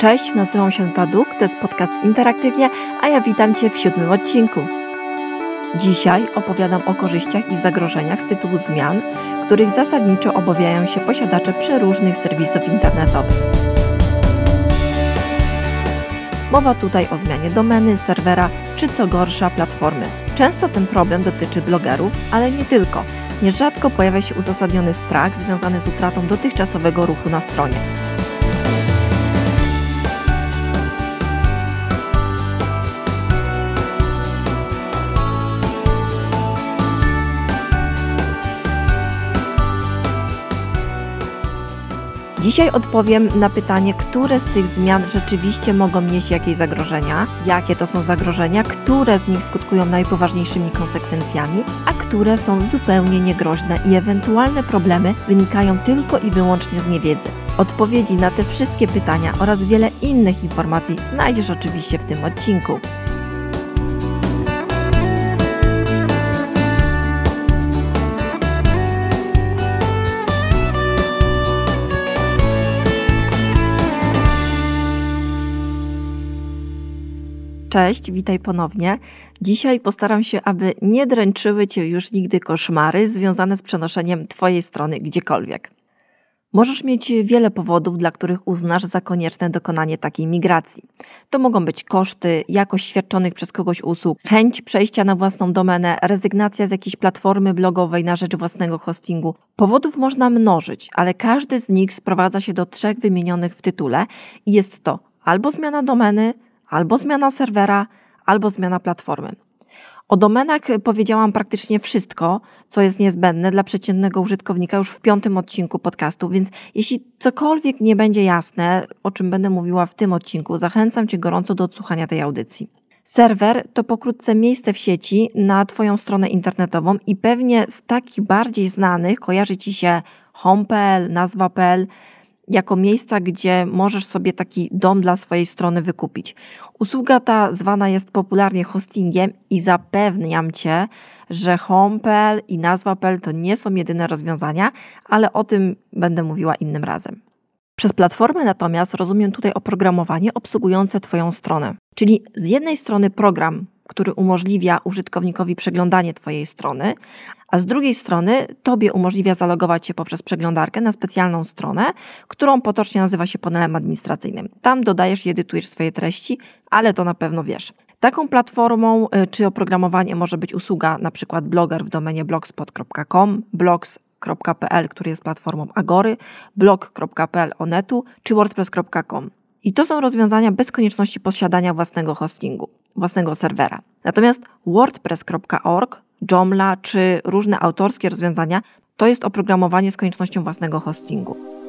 Cześć, nazywam się Taduk, to jest podcast Interaktywnie, a ja witam Cię w siódmym odcinku. Dzisiaj opowiadam o korzyściach i zagrożeniach z tytułu zmian, których zasadniczo obawiają się posiadacze przeróżnych serwisów internetowych. Mowa tutaj o zmianie domeny, serwera czy co gorsza platformy. Często ten problem dotyczy blogerów, ale nie tylko. Nierzadko pojawia się uzasadniony strach związany z utratą dotychczasowego ruchu na stronie. Dzisiaj odpowiem na pytanie, które z tych zmian rzeczywiście mogą nieść jakieś zagrożenia, jakie to są zagrożenia, które z nich skutkują najpoważniejszymi konsekwencjami, a które są zupełnie niegroźne i ewentualne problemy wynikają tylko i wyłącznie z niewiedzy. Odpowiedzi na te wszystkie pytania oraz wiele innych informacji znajdziesz oczywiście w tym odcinku. Cześć, witaj ponownie. Dzisiaj postaram się, aby nie dręczyły Cię już nigdy koszmary związane z przenoszeniem Twojej strony gdziekolwiek. Możesz mieć wiele powodów, dla których uznasz za konieczne dokonanie takiej migracji. To mogą być koszty, jakość świadczonych przez kogoś usług, chęć przejścia na własną domenę, rezygnacja z jakiejś platformy blogowej na rzecz własnego hostingu. Powodów można mnożyć, ale każdy z nich sprowadza się do trzech wymienionych w tytule i jest to albo zmiana domeny, albo zmiana serwera, albo zmiana platformy. O domenach powiedziałam praktycznie wszystko, co jest niezbędne dla przeciętnego użytkownika już w piątym odcinku podcastu, więc jeśli cokolwiek nie będzie jasne, o czym będę mówiła w tym odcinku, zachęcam Cię gorąco do odsłuchania tej audycji. Serwer to pokrótce miejsce w sieci na Twoją stronę internetową i pewnie z takich bardziej znanych kojarzy Ci się home.pl, nazwa.pl, jako miejsca, gdzie możesz sobie taki dom dla swojej strony wykupić. Usługa ta zwana jest popularnie hostingiem i zapewniam Cię, że home.pl i nazwa.pl to nie są jedyne rozwiązania, ale o tym będę mówiła innym razem. Przez platformę natomiast rozumiem tutaj oprogramowanie obsługujące Twoją stronę. Czyli z jednej strony program, który umożliwia użytkownikowi przeglądanie Twojej strony, a z drugiej strony Tobie umożliwia zalogować się poprzez przeglądarkę na specjalną stronę, którą potocznie nazywa się panelem administracyjnym. Tam dodajesz i edytujesz swoje treści, ale to na pewno wiesz. Taką platformą y, czy oprogramowaniem może być usługa przykład bloger w domenie blogspot.com, blogs.pl, który jest platformą Agory, blog.pl Onetu czy wordpress.com. I to są rozwiązania bez konieczności posiadania własnego hostingu, własnego serwera. Natomiast wordpress.org, Joomla czy różne autorskie rozwiązania to jest oprogramowanie z koniecznością własnego hostingu.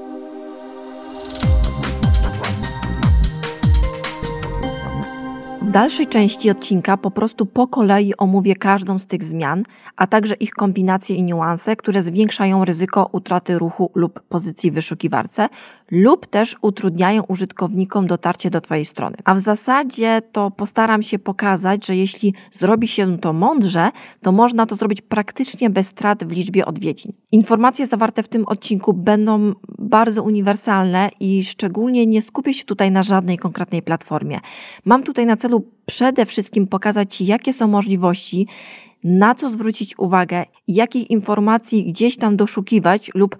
Dalszej części odcinka po prostu po kolei omówię każdą z tych zmian, a także ich kombinacje i niuanse, które zwiększają ryzyko utraty ruchu lub pozycji w wyszukiwarce, lub też utrudniają użytkownikom dotarcie do Twojej strony. A w zasadzie to postaram się pokazać, że jeśli zrobi się to mądrze, to można to zrobić praktycznie bez strat w liczbie odwiedzin. Informacje zawarte w tym odcinku będą bardzo uniwersalne i szczególnie nie skupię się tutaj na żadnej konkretnej platformie. Mam tutaj na celu przede wszystkim pokazać Ci, jakie są możliwości, na co zwrócić uwagę, jakich informacji gdzieś tam doszukiwać lub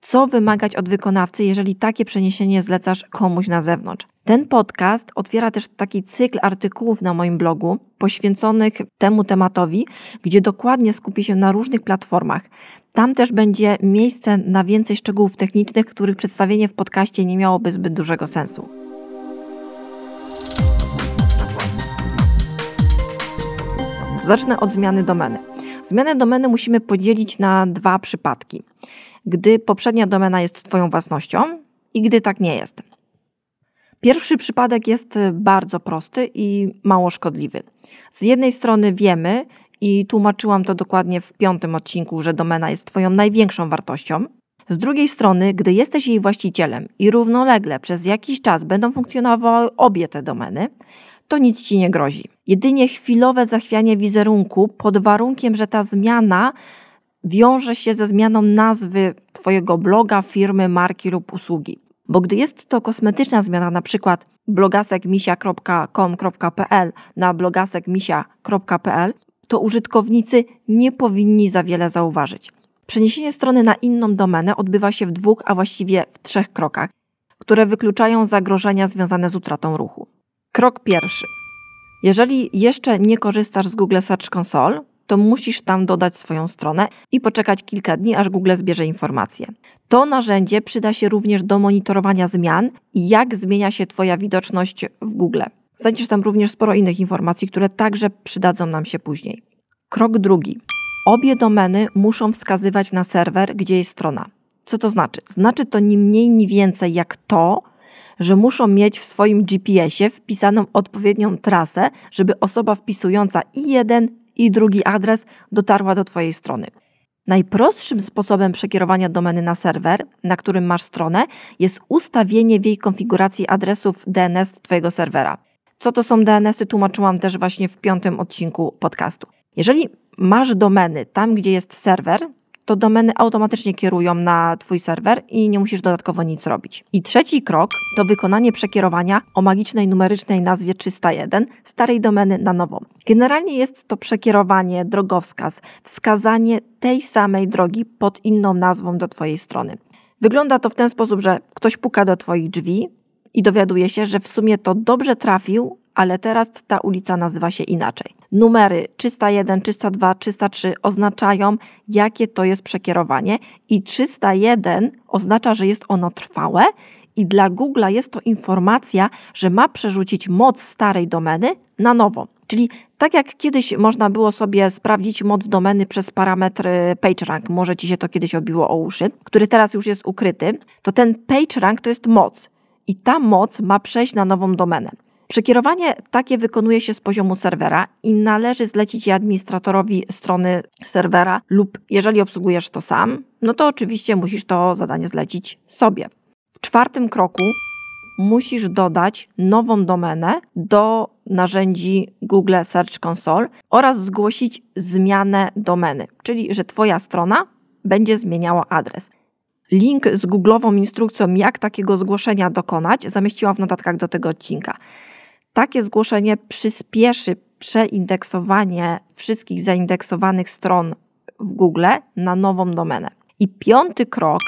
co wymagać od wykonawcy, jeżeli takie przeniesienie zlecasz komuś na zewnątrz. Ten podcast otwiera też taki cykl artykułów na moim blogu poświęconych temu tematowi, gdzie dokładnie skupi się na różnych platformach. Tam też będzie miejsce na więcej szczegółów technicznych, których przedstawienie w podcaście nie miałoby zbyt dużego sensu. Zacznę od zmiany domeny. Zmianę domeny musimy podzielić na dwa przypadki. Gdy poprzednia domena jest Twoją własnością i gdy tak nie jest. Pierwszy przypadek jest bardzo prosty i mało szkodliwy. Z jednej strony wiemy, i tłumaczyłam to dokładnie w piątym odcinku, że domena jest Twoją największą wartością. Z drugiej strony, gdy jesteś jej właścicielem i równolegle przez jakiś czas będą funkcjonowały obie te domeny, to nic ci nie grozi. Jedynie chwilowe zachwianie wizerunku pod warunkiem, że ta zmiana wiąże się ze zmianą nazwy Twojego bloga, firmy, marki lub usługi. Bo gdy jest to kosmetyczna zmiana, na przykład blogasekmisia.com.pl na blogasekmisia.pl, to użytkownicy nie powinni za wiele zauważyć. Przeniesienie strony na inną domenę odbywa się w dwóch, a właściwie w trzech krokach, które wykluczają zagrożenia związane z utratą ruchu. Krok pierwszy. Jeżeli jeszcze nie korzystasz z Google Search Console, to musisz tam dodać swoją stronę i poczekać kilka dni, aż Google zbierze informacje. To narzędzie przyda się również do monitorowania zmian i jak zmienia się Twoja widoczność w Google. Znajdziesz tam również sporo innych informacji, które także przydadzą nam się później. Krok drugi. Obie domeny muszą wskazywać na serwer, gdzie jest strona. Co to znaczy? Znaczy to ni mniej, ni więcej jak to, że muszą mieć w swoim GPS-ie wpisaną odpowiednią trasę, żeby osoba wpisująca i jeden, i drugi adres dotarła do Twojej strony. Najprostszym sposobem przekierowania domeny na serwer, na którym masz stronę, jest ustawienie w jej konfiguracji adresów DNS Twojego serwera. Co to są DNS-y, tłumaczyłam też właśnie w piątym odcinku podcastu. Jeżeli masz domeny tam, gdzie jest serwer, to domeny automatycznie kierują na Twój serwer i nie musisz dodatkowo nic robić. I trzeci krok to wykonanie przekierowania o magicznej numerycznej nazwie 301 starej domeny na nową. Generalnie jest to przekierowanie, drogowskaz, wskazanie tej samej drogi pod inną nazwą do Twojej strony. Wygląda to w ten sposób, że ktoś puka do Twoich drzwi i dowiaduje się, że w sumie to dobrze trafił, ale teraz ta ulica nazywa się inaczej. Numery 301, 302, 303 oznaczają, jakie to jest przekierowanie, i 301 oznacza, że jest ono trwałe, i dla Google jest to informacja, że ma przerzucić moc starej domeny na nową. Czyli tak jak kiedyś można było sobie sprawdzić moc domeny przez parametr PageRank, może ci się to kiedyś obiło o uszy, który teraz już jest ukryty, to ten PageRank to jest moc i ta moc ma przejść na nową domenę. Przekierowanie takie wykonuje się z poziomu serwera i należy zlecić je administratorowi strony serwera lub jeżeli obsługujesz to sam, no to oczywiście musisz to zadanie zlecić sobie. W czwartym kroku musisz dodać nową domenę do narzędzi Google Search Console oraz zgłosić zmianę domeny, czyli że Twoja strona będzie zmieniała adres. Link z Google'ową instrukcją, jak takiego zgłoszenia dokonać, zamieściłam w notatkach do tego odcinka. Takie zgłoszenie przyspieszy przeindeksowanie wszystkich zaindeksowanych stron w Google na nową domenę. I piąty krok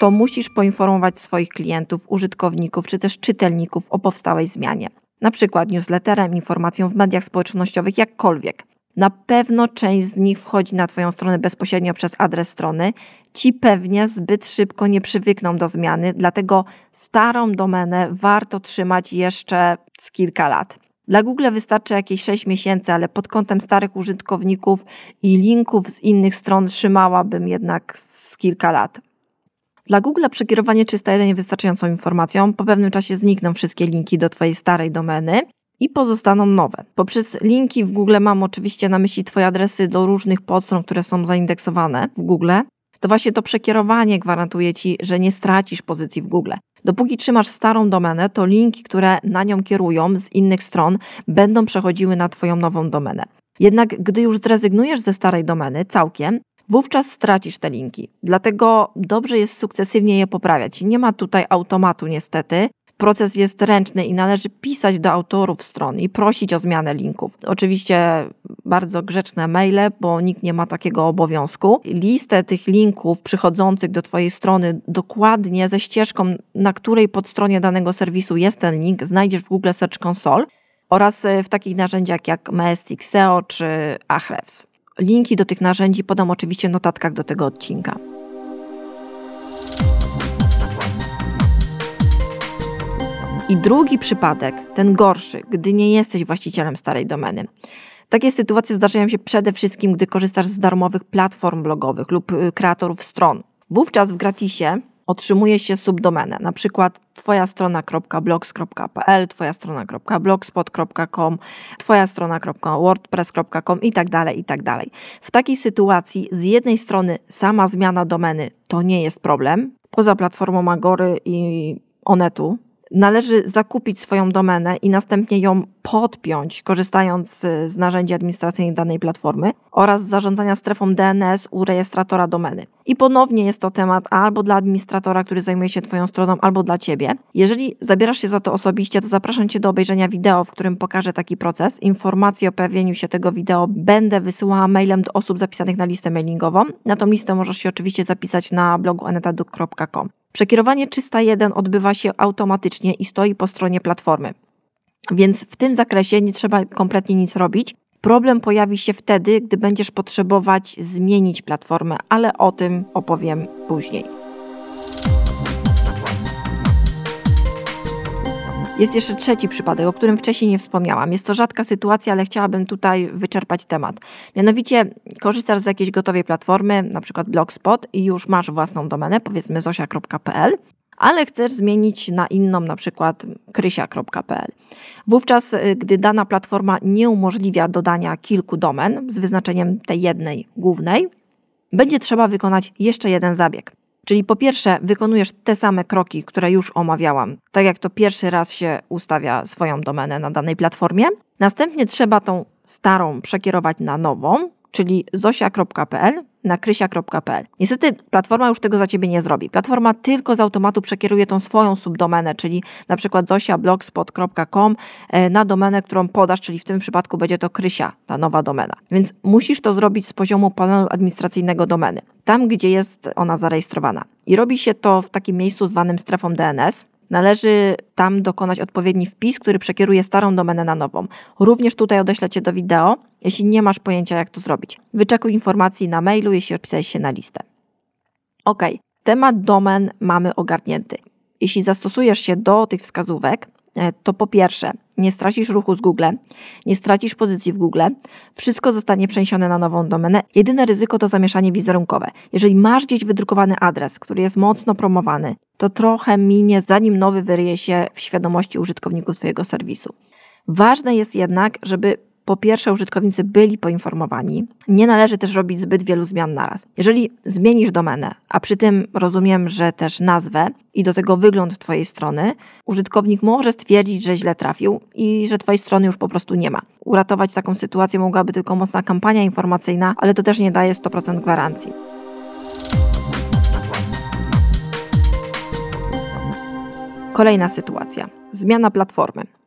to musisz poinformować swoich klientów, użytkowników czy też czytelników o powstałej zmianie. Na przykład newsletterem, informacją w mediach społecznościowych, jakkolwiek. Na pewno część z nich wchodzi na Twoją stronę bezpośrednio przez adres strony. Ci pewnie zbyt szybko nie przywykną do zmiany, dlatego starą domenę warto trzymać jeszcze z kilka lat. Dla Google wystarczy jakieś 6 miesięcy, ale pod kątem starych użytkowników i linków z innych stron trzymałabym jednak z kilka lat. Dla Google przekierowanie 301 jest wystarczającą informacją. Po pewnym czasie znikną wszystkie linki do Twojej starej domeny i pozostaną nowe. Poprzez linki w Google mam oczywiście na myśli Twoje adresy do różnych podstron, które są zaindeksowane w Google. To właśnie to przekierowanie gwarantuje Ci, że nie stracisz pozycji w Google. Dopóki trzymasz starą domenę, to linki, które na nią kierują z innych stron, będą przechodziły na Twoją nową domenę. Jednak gdy już zrezygnujesz ze starej domeny całkiem, wówczas stracisz te linki. Dlatego dobrze jest sukcesywnie je poprawiać. Nie ma tutaj automatu niestety, Proces jest ręczny i należy pisać do autorów stron i prosić o zmianę linków. Oczywiście bardzo grzeczne maile, bo nikt nie ma takiego obowiązku. Listę tych linków przychodzących do Twojej strony dokładnie ze ścieżką, na której podstronie danego serwisu jest ten link, znajdziesz w Google Search Console oraz w takich narzędziach jak Majestic SEO czy Ahrefs. Linki do tych narzędzi podam oczywiście w notatkach do tego odcinka. I drugi przypadek, ten gorszy, gdy nie jesteś właścicielem starej domeny. Takie sytuacje zdarzają się przede wszystkim, gdy korzystasz z darmowych platform blogowych lub y, kreatorów stron. Wówczas w gratisie otrzymuje się subdomenę, na przykład twoja strona.blogs.pl, twoja strona.blogspot.com, twoja strona.wordpress.com i tak dalej, i tak dalej. W takiej sytuacji z jednej strony sama zmiana domeny to nie jest problem, poza platformą Agory i Onetu, należy zakupić swoją domenę i następnie ją podpiąć, korzystając z narzędzi administracyjnych danej platformy oraz zarządzania strefą DNS u rejestratora domeny. I ponownie jest to temat albo dla administratora, który zajmuje się Twoją stroną, albo dla Ciebie. Jeżeli zabierasz się za to osobiście, to zapraszam Cię do obejrzenia wideo, w którym pokażę taki proces. Informacje o pojawieniu się tego wideo będę wysyłała mailem do osób zapisanych na listę mailingową. Na tą listę możesz się oczywiście zapisać na blogu anetaduk.com. Przekierowanie 301 odbywa się automatycznie i stoi po stronie platformy. Więc w tym zakresie nie trzeba kompletnie nic robić. Problem pojawi się wtedy, gdy będziesz potrzebować zmienić platformę, ale o tym opowiem później. Jest jeszcze trzeci przypadek, o którym wcześniej nie wspomniałam. Jest to rzadka sytuacja, ale chciałabym tutaj wyczerpać temat. Mianowicie korzystasz z jakiejś gotowej platformy, na przykład Blogspot i już masz własną domenę, powiedzmy zosia.pl ale chcesz zmienić na inną, na przykład krysia.pl. Wówczas, y, gdy dana platforma nie umożliwia dodania kilku domen z wyznaczeniem tej jednej głównej, będzie trzeba wykonać jeszcze jeden zabieg. Czyli po pierwsze, wykonujesz te same kroki, które już omawiałam, tak jak to pierwszy raz się ustawia swoją domenę na danej platformie. Następnie trzeba tą starą przekierować na nową, czyli zosia.pl na krysia.pl. Niestety platforma już tego za ciebie nie zrobi. Platforma tylko z automatu przekieruje tą swoją subdomenę, czyli na przykład zosiablogspot.com e, na domenę, którą podasz, czyli w tym przypadku będzie to krysia, ta nowa domena. Więc musisz to zrobić z poziomu panelu administracyjnego domeny, tam gdzie jest ona zarejestrowana. I robi się to w takim miejscu zwanym strefą DNS. Należy tam dokonać odpowiedni wpis, który przekieruje starą domenę na nową. Również tutaj odeślę Cię do wideo, jeśli nie masz pojęcia, jak to zrobić. Wyczekuj informacji na mailu, jeśli odpisałeś się na listę. Ok, temat domen mamy ogarnięty. Jeśli zastosujesz się do tych wskazówek, E, to po pierwsze, nie stracisz ruchu z Google, nie stracisz pozycji w Google, wszystko zostanie przeniesione na nową domenę. Jedyne ryzyko to zamieszanie wizerunkowe. Jeżeli masz gdzieś wydrukowany adres, który jest mocno promowany, to trochę minie, zanim nowy wyryje się w świadomości użytkowników Twojego serwisu. Ważne jest jednak, żeby po pierwsze użytkownicy byli poinformowani. Nie należy też robić zbyt wielu zmian naraz. Jeżeli zmienisz domenę, a przy tym rozumiem, że też nazwę i do tego wygląd Twojej strony, użytkownik może stwierdzić, że źle trafił i że Twojej strony już po prostu nie ma. Uratować taką sytuację mogłaby tylko mocna kampania informacyjna, ale to też nie daje 100% gwarancji. Kolejna sytuacja. Zmiana platformy.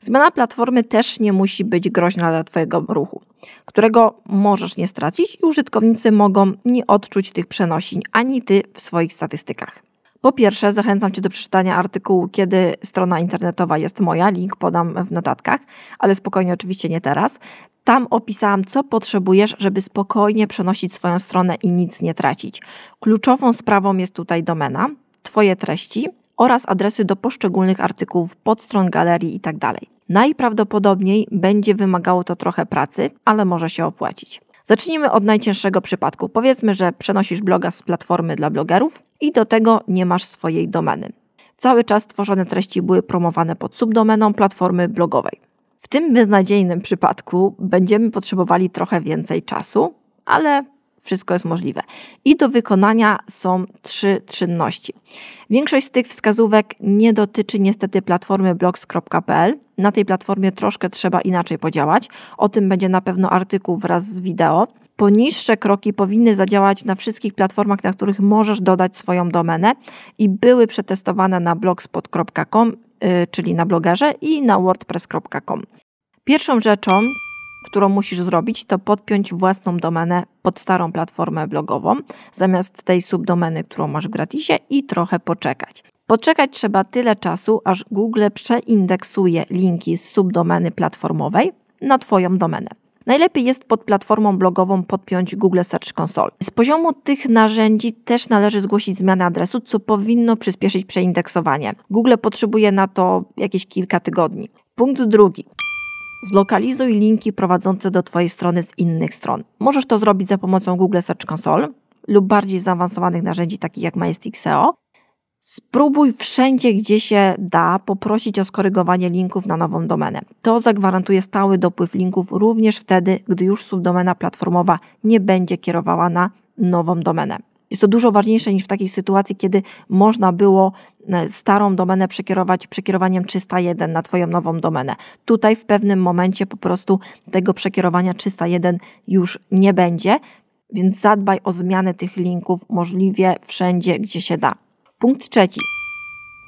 Zmiana platformy też nie musi być groźna dla Twojego ruchu, którego możesz nie stracić i użytkownicy mogą nie odczuć tych przenosin, ani Ty w swoich statystykach. Po pierwsze, zachęcam Cię do przeczytania artykułu, kiedy strona internetowa jest moja, link podam w notatkach, ale spokojnie, oczywiście nie teraz. Tam opisałam, co potrzebujesz, żeby spokojnie przenosić swoją stronę i nic nie tracić. Kluczową sprawą jest tutaj domena, Twoje treści oraz adresy do poszczególnych artykułów, podstron galerii itd. Tak Najprawdopodobniej będzie wymagało to trochę pracy, ale może się opłacić. Zacznijmy od najcięższego przypadku. Powiedzmy, że przenosisz bloga z platformy dla blogerów i do tego nie masz swojej domeny. Cały czas tworzone treści były promowane pod subdomeną platformy blogowej. W tym beznadziejnym przypadku będziemy potrzebowali trochę więcej czasu, ale wszystko jest możliwe. I do wykonania są trzy czynności. Większość z tych wskazówek nie dotyczy niestety platformy blogs.pl. Na tej platformie troszkę trzeba inaczej podziałać. O tym będzie na pewno artykuł wraz z wideo. Poniższe kroki powinny zadziałać na wszystkich platformach, na których możesz dodać swoją domenę i były przetestowane na blogspot.com, yy, czyli na blogerze i na wordpress.com. Pierwszą rzeczą, którą musisz zrobić, to podpiąć własną domenę pod starą platformę blogową, zamiast tej subdomeny, którą masz w gratisie i trochę poczekać. Poczekać trzeba tyle czasu, aż Google przeindeksuje linki z subdomeny platformowej na Twoją domenę. Najlepiej jest pod platformą blogową podpiąć Google Search Console. Z poziomu tych narzędzi też należy zgłosić zmianę adresu, co powinno przyspieszyć przeindeksowanie. Google potrzebuje na to jakieś kilka tygodni. Punkt drugi. Zlokalizuj linki prowadzące do Twojej strony z innych stron. Możesz to zrobić za pomocą Google Search Console lub bardziej zaawansowanych narzędzi takich jak Majestic SEO. Spróbuj wszędzie, gdzie się da, poprosić o skorygowanie linków na nową domenę. To zagwarantuje stały dopływ linków również wtedy, gdy już subdomena platformowa nie będzie kierowała na nową domenę. Jest to dużo ważniejsze niż w takiej sytuacji, kiedy można było e, starą domenę przekierować przekierowaniem 301 na Twoją nową domenę. Tutaj w pewnym momencie po prostu tego przekierowania 301 już nie będzie, więc zadbaj o zmianę tych linków możliwie wszędzie, gdzie się da. Punkt trzeci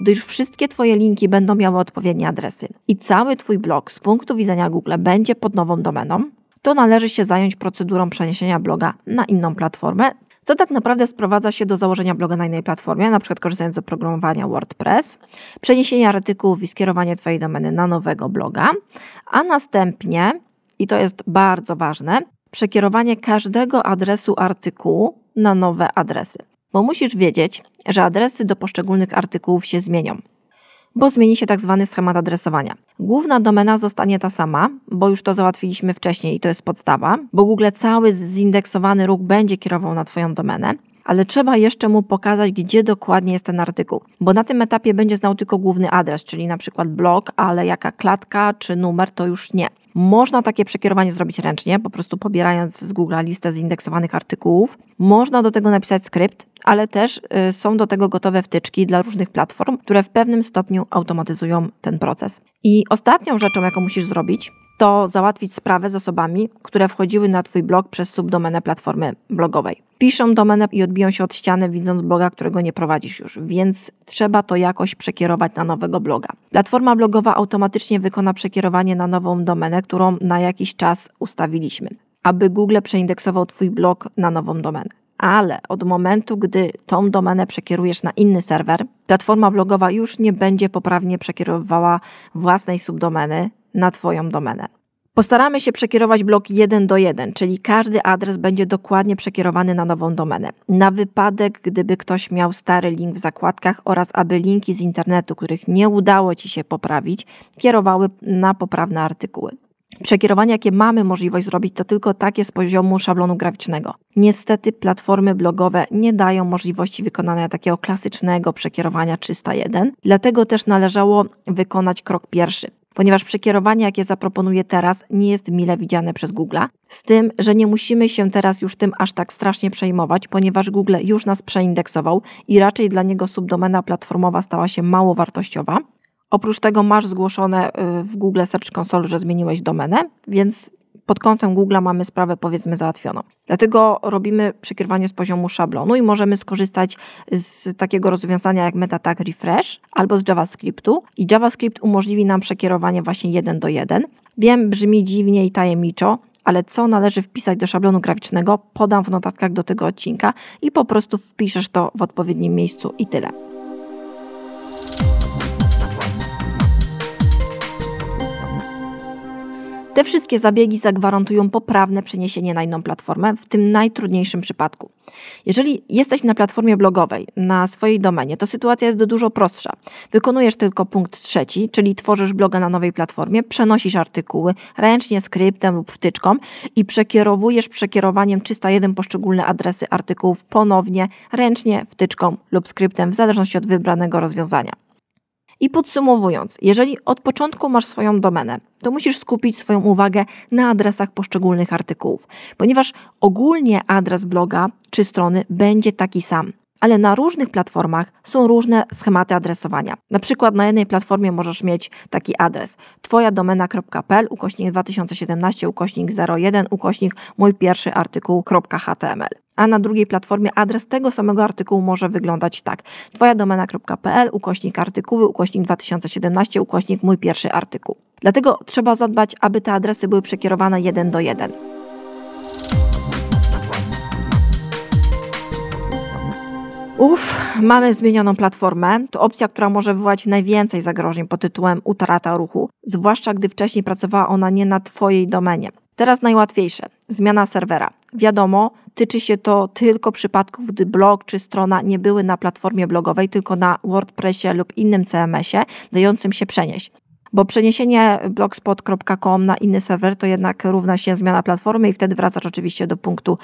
gdyż wszystkie Twoje linki będą miały odpowiednie adresy i cały Twój blog z punktu widzenia Google będzie pod nową domeną, to należy się zająć procedurą przeniesienia bloga na inną platformę, co tak naprawdę sprowadza się do założenia bloga na innej platformie, przykład korzystając z oprogramowania WordPress, przeniesienia artykułów i skierowanie Twojej domeny na nowego bloga, a następnie, i to jest bardzo ważne, przekierowanie każdego adresu artykułu na nowe adresy. Bo musisz wiedzieć, że adresy do poszczególnych artykułów się zmienią bo zmieni się tak zwany schemat adresowania. Główna domena zostanie ta sama, bo już to załatwiliśmy wcześniej i to jest podstawa, bo Google cały zindeksowany ruch będzie kierował na Twoją domenę, ale trzeba jeszcze mu pokazać, gdzie dokładnie jest ten artykuł, bo na tym etapie będzie znał tylko główny adres, czyli na przykład blog, ale jaka klatka czy numer to już nie. Można takie przekierowanie zrobić ręcznie, po prostu pobierając z Google listę zindeksowanych artykułów. Można do tego napisać skrypt, ale też y, są do tego gotowe wtyczki dla różnych platform, które w pewnym stopniu automatyzują ten proces. I ostatnią rzeczą, jaką musisz zrobić, to załatwić sprawę z osobami, które wchodziły na Twój blog przez subdomenę platformy blogowej. Piszą domenę i odbiją się od ściany, widząc bloga, którego nie prowadzisz już, więc trzeba to jakoś przekierować na nowego bloga. Platforma blogowa automatycznie wykona przekierowanie na nową domenę, którą na jakiś czas ustawiliśmy, aby Google przeindeksował Twój blog na nową domenę ale od momentu, gdy tą domenę przekierujesz na inny serwer, platforma blogowa już nie będzie poprawnie przekierowywała własnej subdomeny na Twoją domenę. Postaramy się przekierować blok 1 do 1, czyli każdy adres będzie dokładnie przekierowany na nową domenę. Na wypadek, gdyby ktoś miał stary link w zakładkach oraz aby linki z internetu, których nie udało Ci się poprawić, kierowały na poprawne artykuły. Przekierowanie, jakie mamy możliwość zrobić, to tylko takie z poziomu szablonu graficznego. Niestety platformy blogowe nie dają możliwości wykonania takiego klasycznego przekierowania 301, dlatego też należało wykonać krok pierwszy ponieważ przekierowanie, jakie zaproponuję teraz, nie jest mile widziane przez Google. Z tym, że nie musimy się teraz już tym aż tak strasznie przejmować, ponieważ Google już nas przeindeksował i raczej dla niego subdomena platformowa stała się mało wartościowa. Oprócz tego masz zgłoszone y, w Google Search Console, że zmieniłeś domenę, więc pod kątem Google mamy sprawę powiedzmy załatwioną. Dlatego robimy przekierowanie z poziomu szablonu i możemy skorzystać z takiego rozwiązania jak MetaTag Refresh albo z JavaScriptu i JavaScript umożliwi nam przekierowanie właśnie 1 do 1. Wiem, brzmi dziwnie i tajemniczo, ale co należy wpisać do szablonu graficznego, podam w notatkach do tego odcinka i po prostu wpiszesz to w odpowiednim miejscu i tyle. Te wszystkie zabiegi zagwarantują poprawne przeniesienie na inną platformę w tym najtrudniejszym przypadku. Jeżeli jesteś na platformie blogowej, na swojej domenie, to sytuacja jest dużo prostsza. Wykonujesz tylko punkt trzeci, czyli tworzysz bloga na nowej platformie, przenosisz artykuły ręcznie, skryptem lub wtyczką i przekierowujesz przekierowaniem 301 poszczególne adresy artykułów ponownie, ręcznie, wtyczką lub skryptem, w zależności od wybranego rozwiązania. I podsumowując, jeżeli od początku masz swoją domenę, to musisz skupić swoją uwagę na adresach poszczególnych artykułów, ponieważ ogólnie adres bloga czy strony będzie taki sam ale na różnych platformach są różne schematy adresowania. Na przykład na jednej platformie możesz mieć taki adres twoja domena.pl ukośnik 2017 ukośnik 01 ukośnik mój pierwszy artykuł.html. A na drugiej platformie adres tego samego artykułu może wyglądać tak. Twoja domena.pl ukośnik artykuły ukośnik 2017 ukośnik mój pierwszy artykuł. Dlatego trzeba zadbać, aby te adresy były przekierowane jeden do jeden. Uff, mamy zmienioną platformę. To opcja, która może wywołać najwięcej zagrożeń pod tytułem utrata ruchu, zwłaszcza gdy wcześniej pracowała ona nie na Twojej domenie. Teraz najłatwiejsze. Zmiana serwera. Wiadomo, tyczy się to tylko przypadków, gdy blog czy strona nie były na platformie blogowej, tylko na WordPressie lub innym CMS-ie, dającym się przenieść. Bo przeniesienie blogspot.com na inny serwer to jednak równa się zmiana platformy i wtedy wracasz oczywiście do punktu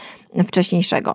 wcześniejszego.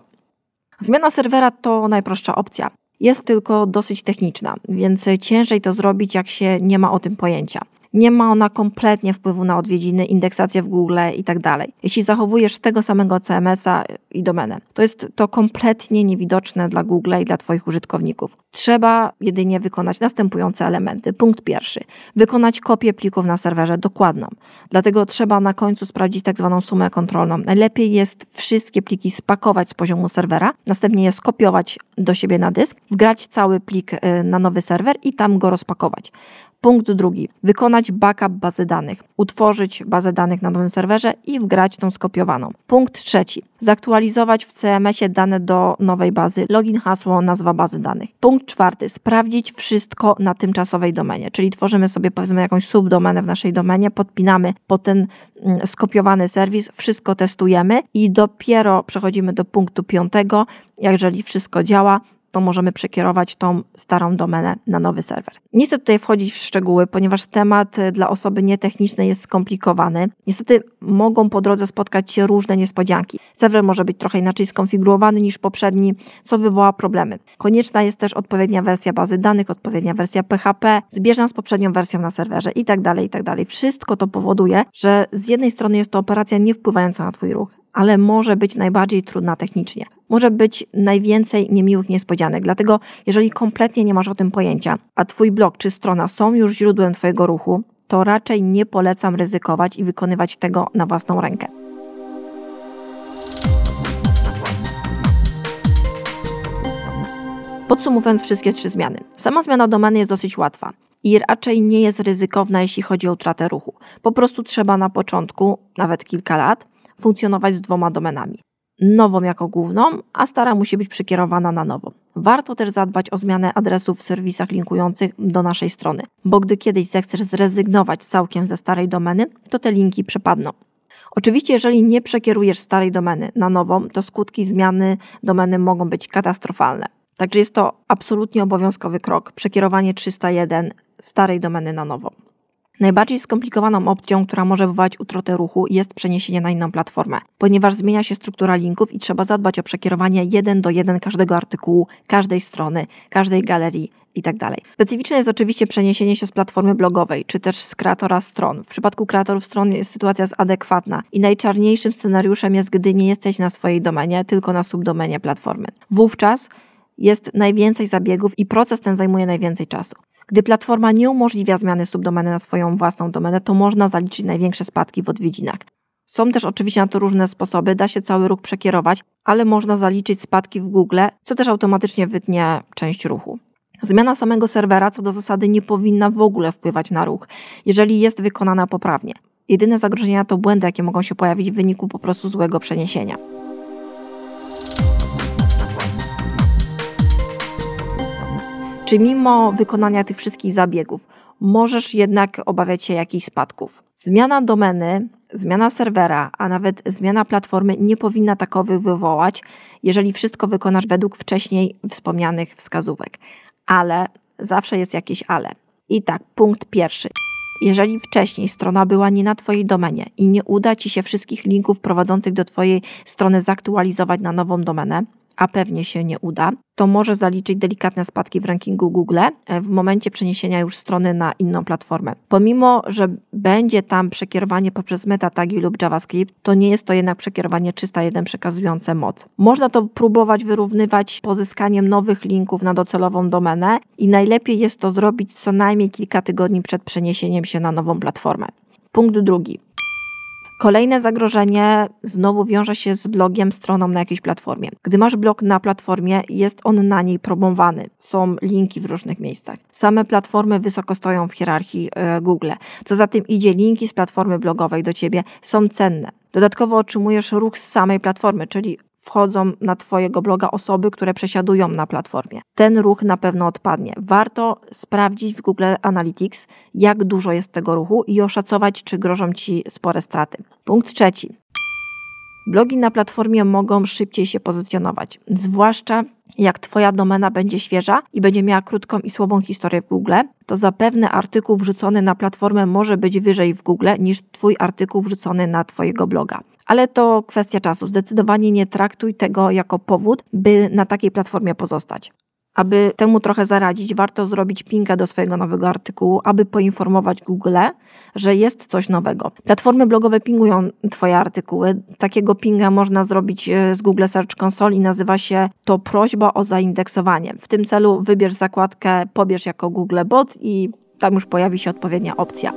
Zmiana serwera to najprostsza opcja. Jest tylko dosyć techniczna, więc ciężej to zrobić, jak się nie ma o tym pojęcia. Nie ma ona kompletnie wpływu na odwiedziny, indeksację w Google i tak dalej. Jeśli zachowujesz tego samego CMS-a i domenę, to jest to kompletnie niewidoczne dla Google i dla Twoich użytkowników. Trzeba jedynie wykonać następujące elementy. Punkt pierwszy. Wykonać kopię plików na serwerze dokładną. Dlatego trzeba na końcu sprawdzić tak zwaną sumę kontrolną. Najlepiej jest wszystkie pliki spakować z poziomu serwera, następnie je skopiować do siebie na dysk, wgrać cały plik y, na nowy serwer i tam go rozpakować. Punkt drugi. Wykonać backup bazy danych. Utworzyć bazę danych na nowym serwerze i wgrać tą skopiowaną. Punkt trzeci. Zaktualizować w CMS-ie dane do nowej bazy. Login, hasło, nazwa bazy danych. Punkt czwarty. Sprawdzić wszystko na tymczasowej domenie. Czyli tworzymy sobie powiedzmy jakąś subdomenę w naszej domenie, podpinamy pod ten mm, skopiowany serwis, wszystko testujemy i dopiero przechodzimy do punktu piątego. Jeżeli wszystko działa, to możemy przekierować tą starą domenę na nowy serwer. Nie chcę tutaj wchodzić w szczegóły, ponieważ temat e, dla osoby nietechnicznej jest skomplikowany. Niestety mogą po drodze spotkać się różne niespodzianki. Serwer może być trochę inaczej skonfigurowany niż poprzedni, co wywoła problemy. Konieczna jest też odpowiednia wersja bazy danych, odpowiednia wersja PHP, zbieżna z poprzednią wersją na serwerze itd., tak itd. Tak Wszystko to powoduje, że z jednej strony jest to operacja nie wpływająca na Twój ruch, ale może być najbardziej trudna technicznie. Może być najwięcej niemiłych niespodzianek. Dlatego, jeżeli kompletnie nie masz o tym pojęcia, a Twój blog czy strona są już źródłem Twojego ruchu, to raczej nie polecam ryzykować i wykonywać tego na własną rękę. Podsumowując wszystkie trzy zmiany. Sama zmiana domeny jest dosyć łatwa i raczej nie jest ryzykowna, jeśli chodzi o utratę ruchu. Po prostu trzeba na początku, nawet kilka lat, funkcjonować z dwoma domenami. Nową jako główną, a stara musi być przekierowana na nową. Warto też zadbać o zmianę adresów w serwisach linkujących do naszej strony, bo gdy kiedyś zechcesz zrezygnować całkiem ze starej domeny, to te linki przepadną. Oczywiście, jeżeli nie przekierujesz starej domeny na nową, to skutki zmiany domeny mogą być katastrofalne. Także jest to absolutnie obowiązkowy krok przekierowanie 301 starej domeny na nową. Najbardziej skomplikowaną opcją, która może wywołać utratę ruchu, jest przeniesienie na inną platformę, ponieważ zmienia się struktura linków i trzeba zadbać o przekierowanie jeden do jeden każdego artykułu, każdej strony, każdej galerii itd. Tak Specyficzne jest oczywiście przeniesienie się z platformy blogowej, czy też z kreatora stron. W przypadku kreatorów stron jest sytuacja adekwatna i najczarniejszym scenariuszem jest, gdy nie jesteś na swojej domenie, tylko na subdomenie platformy. Wówczas jest najwięcej zabiegów i proces ten zajmuje najwięcej czasu. Gdy platforma nie umożliwia zmiany subdomeny na swoją własną domenę, to można zaliczyć największe spadki w odwiedzinach. Są też oczywiście na to różne sposoby, da się cały ruch przekierować, ale można zaliczyć spadki w Google, co też automatycznie wytnie część ruchu. Zmiana samego serwera co do zasady nie powinna w ogóle wpływać na ruch, jeżeli jest wykonana poprawnie. Jedyne zagrożenia to błędy, jakie mogą się pojawić w wyniku po prostu złego przeniesienia. Czy mimo wykonania tych wszystkich zabiegów możesz jednak obawiać się jakichś spadków? Zmiana domeny, zmiana serwera, a nawet zmiana platformy nie powinna takowych wywołać, jeżeli wszystko wykonasz według wcześniej wspomnianych wskazówek. Ale zawsze jest jakieś ale. I tak, punkt pierwszy. Jeżeli wcześniej strona była nie na Twojej domenie i nie uda Ci się wszystkich linków prowadzących do Twojej strony zaktualizować na nową domenę, a pewnie się nie uda, to może zaliczyć delikatne spadki w rankingu Google e, w momencie przeniesienia już strony na inną platformę. Pomimo, że będzie tam przekierowanie poprzez metatagi lub JavaScript, to nie jest to jednak przekierowanie 301 przekazujące moc. Można to próbować wyrównywać pozyskaniem nowych linków na docelową domenę i najlepiej jest to zrobić co najmniej kilka tygodni przed przeniesieniem się na nową platformę. Punkt drugi. Kolejne zagrożenie znowu wiąże się z blogiem, stroną na jakiejś platformie. Gdy masz blog na platformie, jest on na niej promowany. Są linki w różnych miejscach. Same platformy wysoko stoją w hierarchii e, Google. Co za tym idzie, linki z platformy blogowej do ciebie są cenne. Dodatkowo otrzymujesz ruch z samej platformy, czyli wchodzą na Twojego bloga osoby, które przesiadują na platformie. Ten ruch na pewno odpadnie. Warto sprawdzić w Google Analytics, jak dużo jest tego ruchu i oszacować, czy grożą Ci spore straty. Punkt trzeci. Blogi na platformie mogą szybciej się pozycjonować, zwłaszcza jak Twoja domena będzie świeża i będzie miała krótką i słabą historię w Google, to zapewne artykuł wrzucony na platformę może być wyżej w Google niż Twój artykuł wrzucony na Twojego bloga ale to kwestia czasu. Zdecydowanie nie traktuj tego jako powód, by na takiej platformie pozostać. Aby temu trochę zaradzić, warto zrobić pinkę do swojego nowego artykułu, aby poinformować Google, że jest coś nowego. Platformy blogowe pingują Twoje artykuły. Takiego pinga można zrobić e, z Google Search Console i nazywa się to prośba o zaindeksowanie. W tym celu wybierz zakładkę Pobierz jako Google Bot i tam już pojawi się odpowiednia opcja.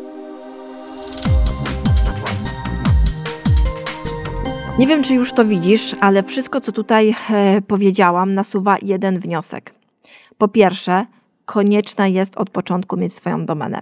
Nie wiem, czy już to widzisz, ale wszystko, co tutaj e, powiedziałam, nasuwa jeden wniosek. Po pierwsze, konieczne jest od początku mieć swoją domenę.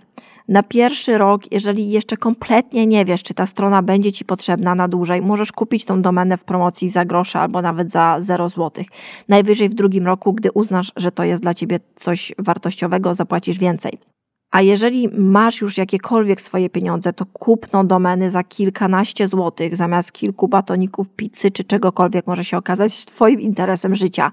Na pierwszy rok, jeżeli jeszcze kompletnie nie wiesz, czy ta strona będzie Ci potrzebna na dłużej, możesz kupić tą domenę w promocji za grosze albo nawet za 0 zł. Najwyżej w drugim roku, gdy uznasz, że to jest dla Ciebie coś wartościowego, zapłacisz więcej. A jeżeli masz już jakiekolwiek swoje pieniądze, to kupno domeny za kilkanaście złotych zamiast kilku batoników pizzy czy czegokolwiek może się okazać Twoim interesem życia.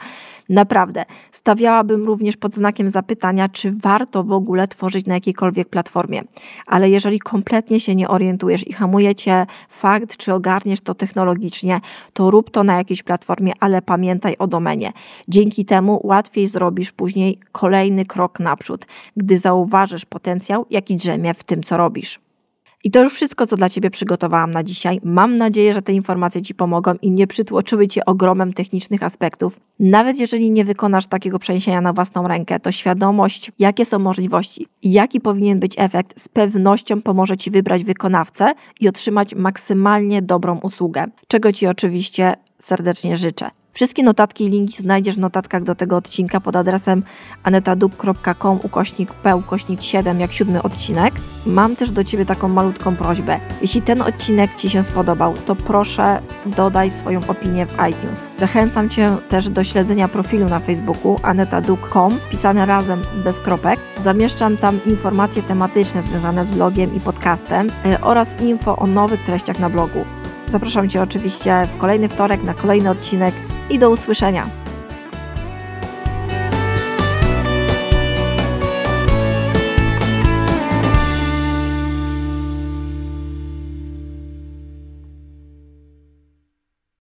Naprawdę. Stawiałabym również pod znakiem zapytania, czy warto w ogóle tworzyć na jakiejkolwiek platformie. Ale jeżeli kompletnie się nie orientujesz i hamuje Cię fakt, czy ogarniesz to technologicznie, to rób to na jakiejś platformie, ale pamiętaj o domenie. Dzięki temu łatwiej zrobisz później kolejny krok naprzód, gdy zauważysz potencjał, jaki drzemie w tym, co robisz. I to już wszystko, co dla Ciebie przygotowałam na dzisiaj. Mam nadzieję, że te informacje Ci pomogą i nie przytłoczyły Cię ogromem technicznych aspektów. Nawet jeżeli nie wykonasz takiego przeniesienia na własną rękę, to świadomość, jakie są możliwości i jaki powinien być efekt, z pewnością pomoże Ci wybrać wykonawcę i otrzymać maksymalnie dobrą usługę, czego Ci oczywiście serdecznie życzę. Wszystkie notatki i linki znajdziesz w notatkach do tego odcinka pod adresem anetaduk.com ukośnik p ukośnik 7 jak siódmy odcinek. Mam też do Ciebie taką malutką prośbę. Jeśli ten odcinek Ci się spodobał, to proszę dodaj swoją opinię w iTunes. Zachęcam Cię też do śledzenia profilu na Facebooku anetaduk.com pisane razem bez kropek. Zamieszczam tam informacje tematyczne związane z blogiem i podcastem e, oraz info o nowych treściach na blogu. Zapraszam Cię oczywiście w kolejny wtorek na kolejny odcinek i do usłyszenia.